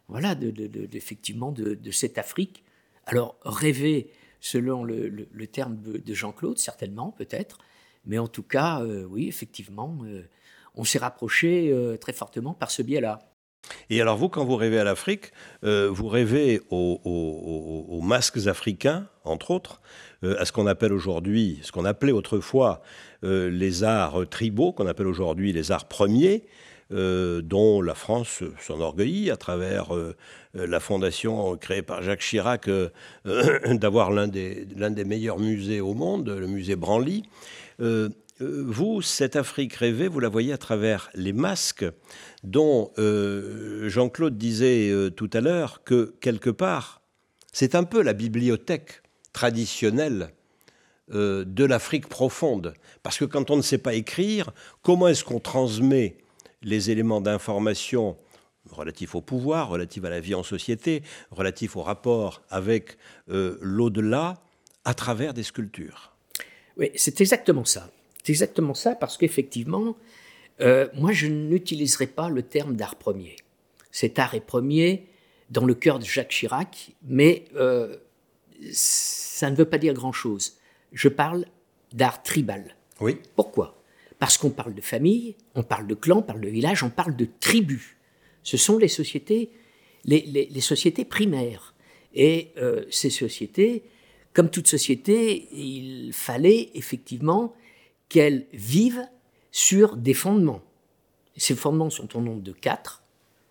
Voilà, de, effectivement, de, cette Afrique. Alors, rêver, selon le, terme de, Jean-Claude, certainement, peut-être. Mais en tout cas, euh, oui, effectivement, euh, on s'est rapproché très fortement par ce biais-là. Et alors vous, quand vous rêvez à l'Afrique, euh, vous rêvez aux, masques africains, entre autres, euh, à ce qu'on appelle aujourd'hui, ce qu'on appelait autrefois euh, les arts tribaux, qu'on appelle aujourd'hui les arts premiers, dont la France s'enorgueillit à travers la fondation créée par Jacques Chirac d'avoir l'un des, des, meilleurs musées au monde, le musée Branly. Euh, vous, cette Afrique rêvée, vous la voyez à travers les masques dont euh, Jean-Claude disait euh, tout à l'heure que quelque part, c'est un peu la bibliothèque traditionnelle de l'Afrique profonde. Parce que quand on ne sait pas écrire, comment est-ce qu'on transmet les éléments d'information relatifs au pouvoir, relatifs à la vie en société, relatifs au rapport avec l'au-delà, à travers des sculptures? Oui, c'est exactement ça. C'est exactement ça, parce qu'effectivement, euh, moi, je n'utiliserai pas le terme d'art premier. Cet art est premier dans le cœur de Jacques Chirac, mais euh, ça ne veut pas dire grand-chose. Je parle d'art tribal. Oui. Pourquoi? Parce qu'on parle de famille, on parle de clan, on parle de village, on parle de tribus. Ce sont les sociétés, les, sociétés primaires. Et ces sociétés, comme toute société, il fallait effectivement qu'elles vivent sur des fondements. Ces fondements sont au nombre de quatre.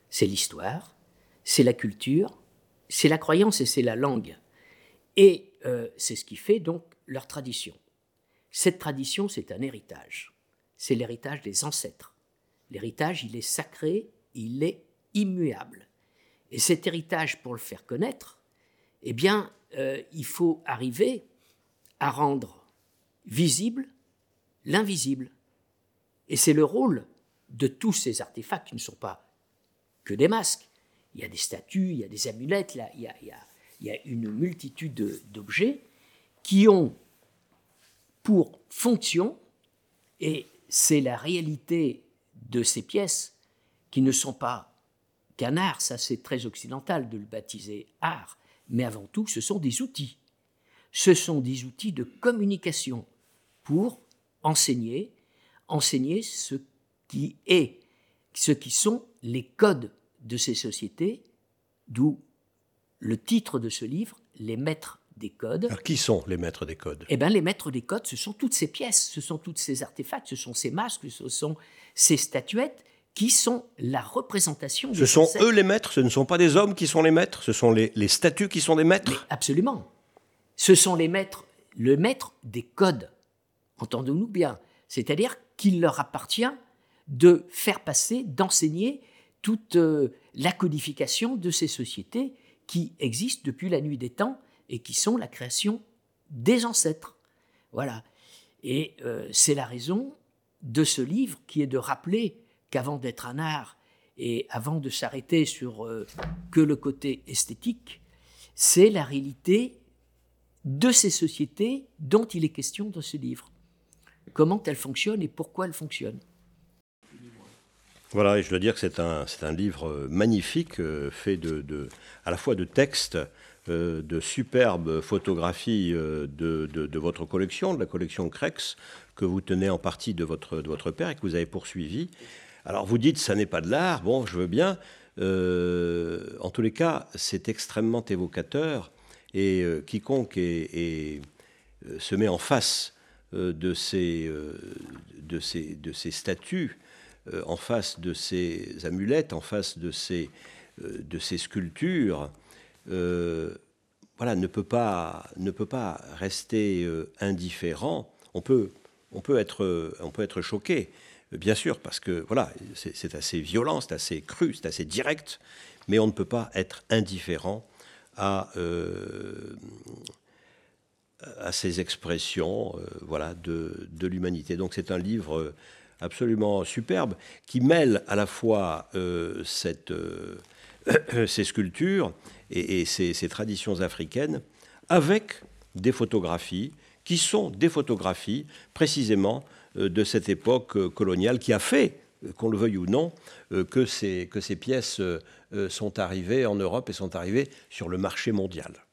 C'est l'histoire, c'est la culture, c'est la croyance et c'est la langue. Et euh, c'est ce qui fait donc leur tradition. Cette tradition, c'est un héritage. C'est l'héritage des ancêtres. L'héritage, il est sacré, il est immuable. Et cet héritage, pour le faire connaître, eh bien, euh, il faut arriver à rendre visible l'invisible. Et c'est le rôle de tous ces artefacts qui ne sont pas que des masques. Il y a des statues, il y a des amulettes, il y a, il y a une multitude d'objets qui ont pour fonction, et c'est la réalité de ces pièces, qui ne sont pas qu'un art, ça c'est très occidental de le baptiser art, mais avant tout ce sont des outils. Ce sont des outils de communication pour enseigner, enseigner ce qui est, ce qui sont les codes de ces sociétés, d'où le titre de ce livre, Les maîtres des codes. Alors, qui sont les maîtres des codes? Eh bien, les maîtres des codes, ce sont toutes ces pièces, ce sont tous ces artefacts, ce sont ces masques, ce sont ces statuettes qui sont la représentation. Ce sont eux les maîtres, ce ne sont pas des hommes qui sont les maîtres, ce sont les, les statues qui sont des maîtres? Absolument. Ce sont les maîtres, le maître des codes. Entendons-nous bien. C'est-à-dire qu'il leur appartient de faire passer, d'enseigner toute euh, la codification de ces sociétés qui existent depuis la nuit des temps et qui sont la création des ancêtres. Voilà. Et euh, c'est la raison de ce livre qui est de rappeler qu'avant d'être un art et avant de s'arrêter sur euh, que le côté esthétique, c'est la réalité de ces sociétés dont il est question dans ce livre. Comment elles fonctionnent et pourquoi elles fonctionnent. Voilà, et je dois dire que c'est un, un livre euh, magnifique, euh, fait de, à la fois de textes, euh, de superbes photographies de, de, votre collection, de la collection Crex, que vous tenez en partie de votre, de votre père et que vous avez poursuivi. Alors vous dites, ça n'est pas de l'art, bon, je veux bien. en tous les cas, c'est extrêmement évocateur et quiconque se met en face de ces, de, ces, de ces statues euh, en face de ces amulettes, en face de ces, euh, de ces sculptures, euh, voilà, ne peut pas, ne peut pas rester indifférent. On peut, on peut être, on peut être choqué, bien sûr, parce que voilà, c'est assez violent, c'est assez cru, c'est assez direct, mais on ne peut pas être indifférent à, à ces expressions, voilà, de, de l'humanité. Donc c'est un livre absolument superbe, qui mêle à la fois euh, cette, euh, ces sculptures et, ces, traditions africaines avec des photographies qui sont des photographies précisément euh, de cette époque coloniale qui a fait, qu'on le veuille ou non, que, ces, que ces pièces sont arrivées en Europe et sont arrivées sur le marché mondial.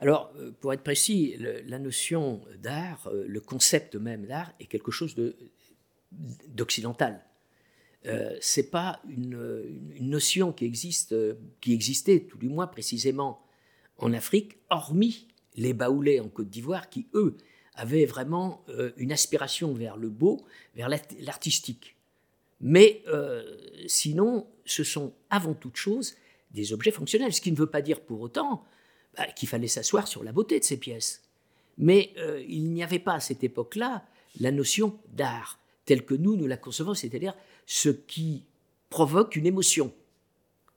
Alors, pour être précis, la notion d'art, le concept même d'art est quelque chose de d'occidental. Euh, c'est pas une, notion qui existe, qui existait tout du moins précisément en Afrique, hormis les baoulés en Côte d'Ivoire qui eux avaient vraiment euh, une aspiration vers le beau, vers l'artistique. Mais euh, sinon, ce sont avant toute chose des objets fonctionnels, ce qui ne veut pas dire pour autant bah, qu'il fallait s'asseoir sur la beauté de ces pièces. Mais euh, il n'y avait pas à cette époque-là la notion d'art telle que nous, nous la concevons, c'est-à-dire ce qui provoque une émotion.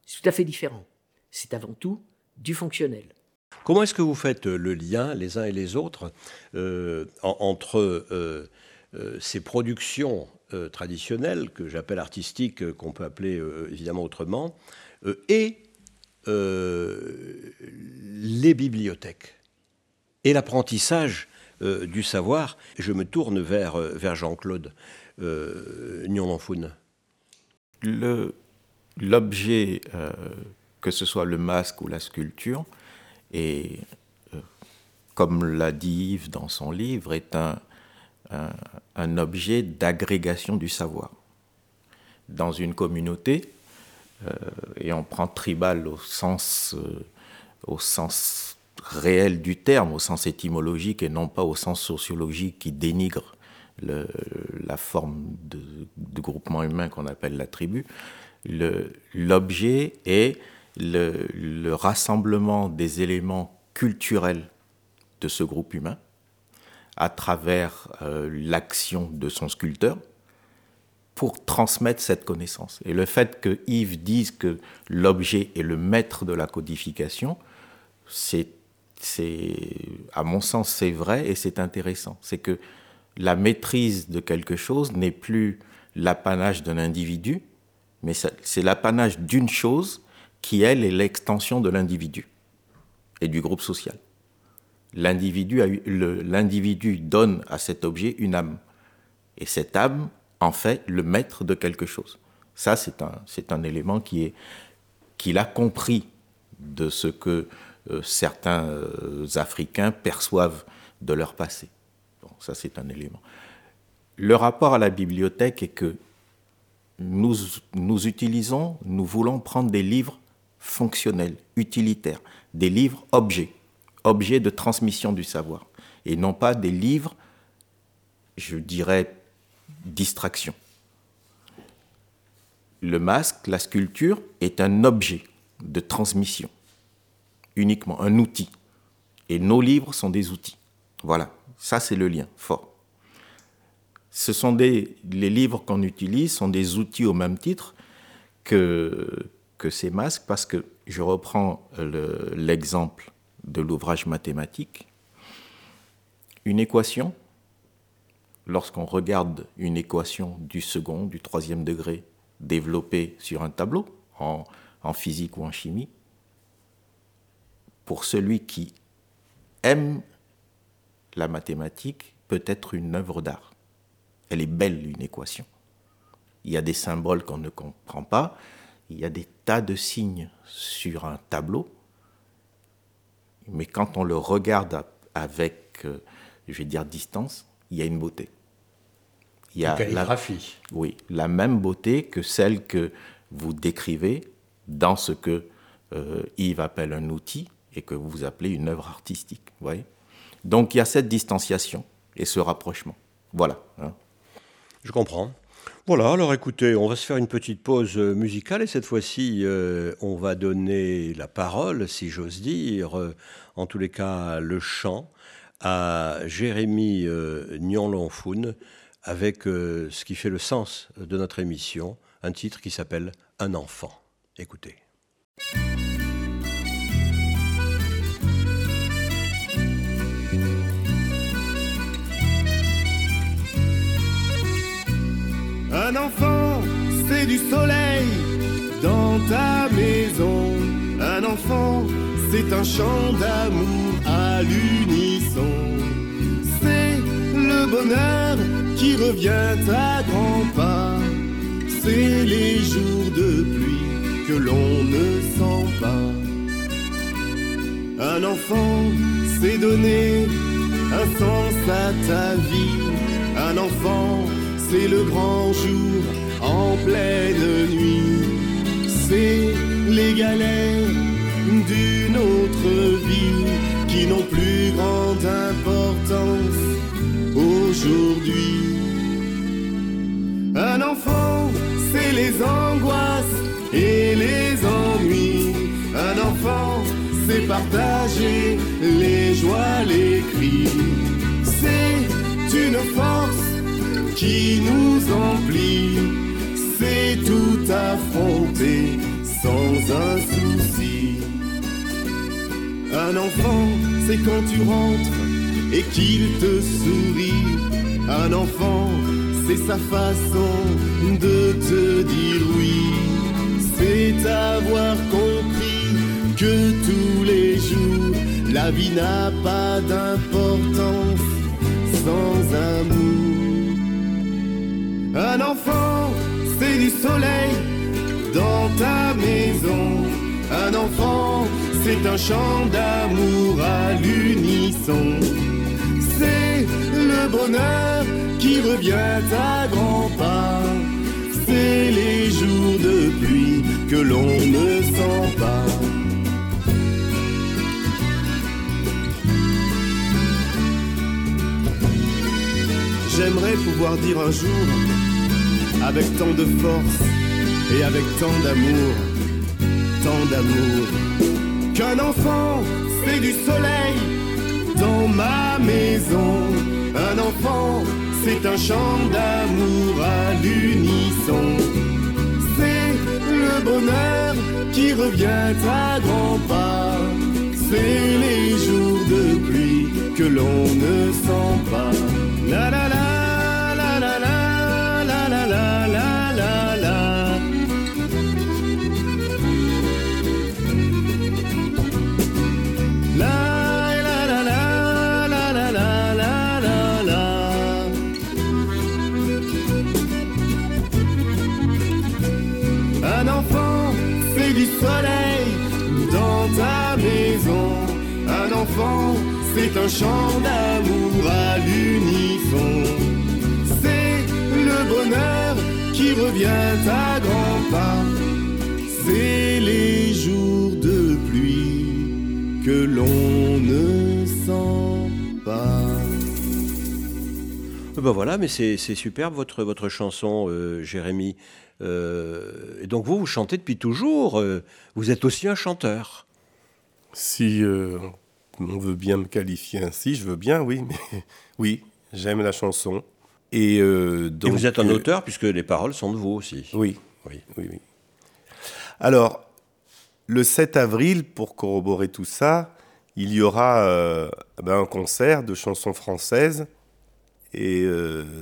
C'est tout à fait différent. C'est avant tout du fonctionnel. Comment est-ce que vous faites euh, le lien, les uns et les autres, euh, entre ces productions traditionnelles, que j'appelle artistiques, qu'on peut appeler évidemment autrement, et les bibliothèques et l'apprentissage du savoir Je me tourne vers, vers Jean-Claude euh, L'objet, euh, que ce soit le masque ou la sculpture, euh, comme l'a dit Yves dans son livre, est un, un, objet d'agrégation du savoir. Dans une communauté, et on prend tribal au sens au sens réel du terme, au sens étymologique et non pas au sens sociologique qui dénigre la forme de, groupement humain qu'on appelle la tribu. L'objet est le, rassemblement des éléments culturels de ce groupe humain à travers euh, l'action de son sculpteur pour transmettre cette connaissance. Et le fait que Yves dise que l'objet est le maître de la codification, c'est, à mon sens, c'est vrai et c'est intéressant. C'est que la maîtrise de quelque chose n'est plus l'apanage d'un individu, mais c'est l'apanage d'une chose qui, elle, est l'extension de l'individu et du groupe social. L'individu, donne à cet objet une âme. Et cette âme en fait le maître de quelque chose. Ça, c'est un, élément qui est, qu'il a compris de ce que euh, certains euh, Africains perçoivent de leur passé. Ça, c'est un élément. Le rapport à la bibliothèque est que nous, nous utilisons, nous voulons prendre des livres fonctionnels, utilitaires, des livres objets, objets de transmission du savoir, et non pas des livres, je dirais, distraction. Le masque, la sculpture, est un objet de transmission, uniquement un outil. Et nos livres sont des outils. Voilà, ça c'est le lien fort. Ce sont des, les livres qu'on utilise sont des outils au même titre que, que ces masques, parce que je reprends l'exemple de l'ouvrage mathématique. Une équation, lorsqu'on regarde une équation du second, du troisième degré développée sur un tableau, en, physique ou en chimie, pour celui qui aime la mathématique, peut être une œuvre d'art. Elle est belle, une équation. Il y a des symboles qu'on ne comprend pas, il y a des tas de signes sur un tableau, mais quand on le regarde avec, euh, je vais dire, distance, il y a une beauté. Il y a La, oui, la même beauté que celle que vous décrivez dans ce que euh, Yves appelle un outil et que vous appelez une œuvre artistique. Voyez? Donc il y a cette distanciation et ce rapprochement. Voilà. Hein. Je comprends. Voilà, alors écoutez, on va se faire une petite pause musicale et cette fois-ci, euh, on va donner la parole, si j'ose dire, euh, en tous les cas le chant, à Jérémy euh, avec euh, ce qui fait le sens de notre émission, un titre qui s'appelle Un enfant. Écoutez. Un enfant, c'est du soleil dans ta maison. Un enfant, c'est un chant d'amour l'unisson. C'est le bonheur qui revient à grands pas. C'est les jours de pluie que l'on ne sent pas. Un enfant, c'est donner un sens à ta vie. Un enfant, c'est le grand jour en pleine nuit. C'est les galères d'une autre vie qui n'ont plus grande importance aujourd'hui. Un enfant, c'est les angoisses et les ennuis. Un enfant, c'est partager les joies, les cris. C'est une force qui nous emplit. C'est tout affronter sans un souci. Un enfant, c'est quand tu rentres et qu'il te sourit. Un enfant, c'est sa façon de te dire oui. C'est avoir compris que tous les jours, la vie n'a pas d'importance sans amour. Un enfant, c'est du soleil dans ta maison. Un enfant, c'est un chant d'amour à l'unisson. C'est le bonheur qui revient à grands pas. C'est les jours de pluie que l'on ne sent pas. J'aimerais pouvoir dire un jour, avec tant de force et avec tant d'amour, d'amour, qu'un enfant c'est du soleil dans ma maison. Un enfant c'est un chant d'amour à l'unisson. C'est le bonheur qui revient à grands pas. C'est les jours de pluie que l'on ne sent pas. Mais c'est superbe votre, votre chanson, euh, Jérémy. Euh, et donc vous, vous chantez depuis toujours. Euh, vous êtes aussi un chanteur. Si on veut bien me qualifier ainsi, je veux bien, oui, mais oui, j'aime la chanson. Et, donc, vous êtes un auteur puisque les paroles sont de vous aussi. Oui, oui, oui. oui. Alors, le 7 avril, pour corroborer tout ça, il y aura ben, un concert de chansons françaises. Et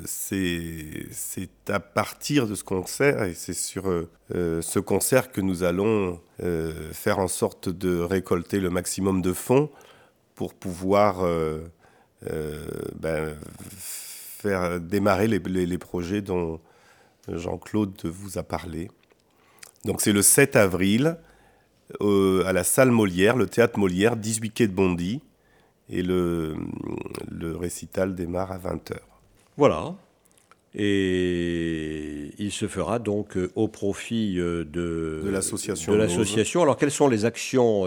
c'est à partir de ce concert, et c'est sur ce concert que nous allons faire en sorte de récolter le maximum de fonds pour pouvoir euh, euh, ben, faire démarrer les, projets dont Jean-Claude vous a parlé. Donc c'est le 7 avril à la salle Molière, le théâtre Molière, 18 quai de Bondy, et le, le récital démarre à 20h. Voilà. Et il se fera donc euh, au profit de, de l'association. Alors quelles sont les actions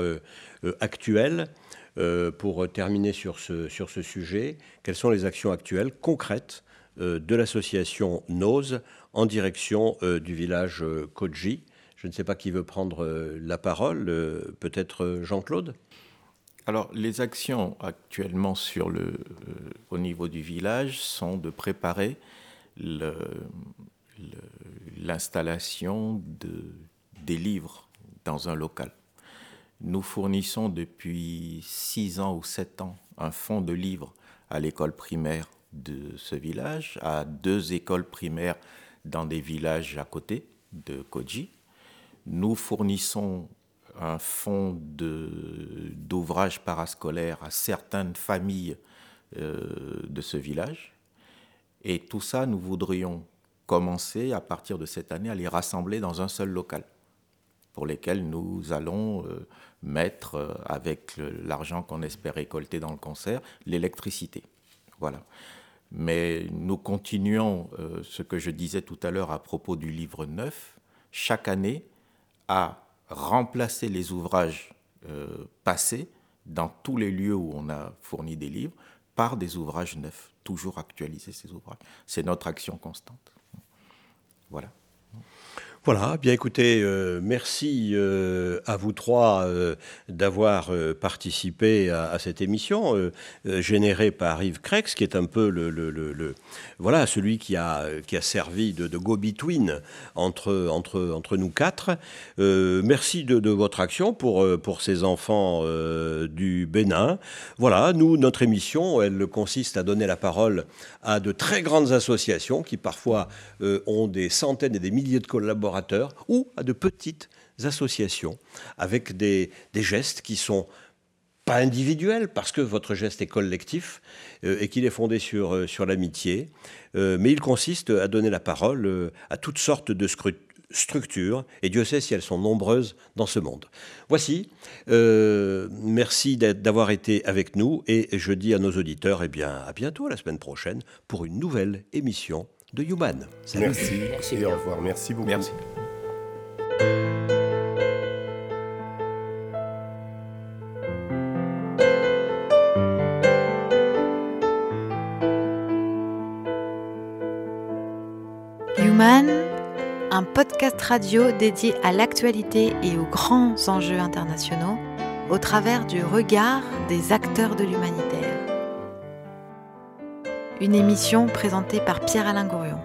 actuelles euh, pour terminer sur ce, sur ce sujet, quelles sont les actions actuelles concrètes euh, de l'association NOSE en direction euh, du village Koji Je ne sais pas qui veut prendre la parole, peut-être Jean-Claude? Alors, les actions actuellement sur le, au niveau du village sont de préparer l'installation de, des livres dans un local. Nous fournissons depuis six ans ou sept ans un fonds de livres à l'école primaire de ce village, à deux écoles primaires dans des villages à côté de Koji. Nous fournissons un fonds d'ouvrages parascolaires à certaines familles euh, de ce village. Et tout ça, nous voudrions commencer à partir de cette année à les rassembler dans un seul local, pour lesquels nous allons euh, mettre, euh, avec l'argent qu'on espère récolter dans le concert, l'électricité. Voilà. Mais nous continuons ce que je disais tout à l'heure à propos du livre neuf, chaque année, à remplacer les ouvrages euh, passés dans tous les lieux où on a fourni des livres par des ouvrages neufs, toujours actualiser ces ouvrages. C'est notre action constante. Voilà. Voilà, bien écoutez, euh, merci euh, à vous trois euh, d'avoir participé à, cette émission générée par Yves Crex, qui est un peu le, voilà celui qui a qui a servi de, de go-between entre entre entre nous quatre. merci de, de, votre action pour pour ces enfants du Bénin. Voilà, nous notre émission, elle consiste à donner la parole à de très grandes associations qui parfois ont des centaines et des milliers de collaborateurs ou à de petites associations avec des, gestes qui sont pas individuels parce que votre geste est collectif euh, et qu'il est fondé sur, euh, sur l'amitié, euh, mais il consiste à donner la parole à toutes sortes de structures, et Dieu sait si elles sont nombreuses dans ce monde. Voici, merci d'avoir été avec nous, et je dis à nos auditeurs, eh bien, à bientôt la semaine prochaine pour une nouvelle émission de Human. Merci. Et au revoir. Merci beaucoup. Merci. Human, un podcast radio dédié à l'actualité et aux grands enjeux internationaux au travers du regard des acteurs de l'humanité. Une émission présentée par Pierre-Alain Gourion.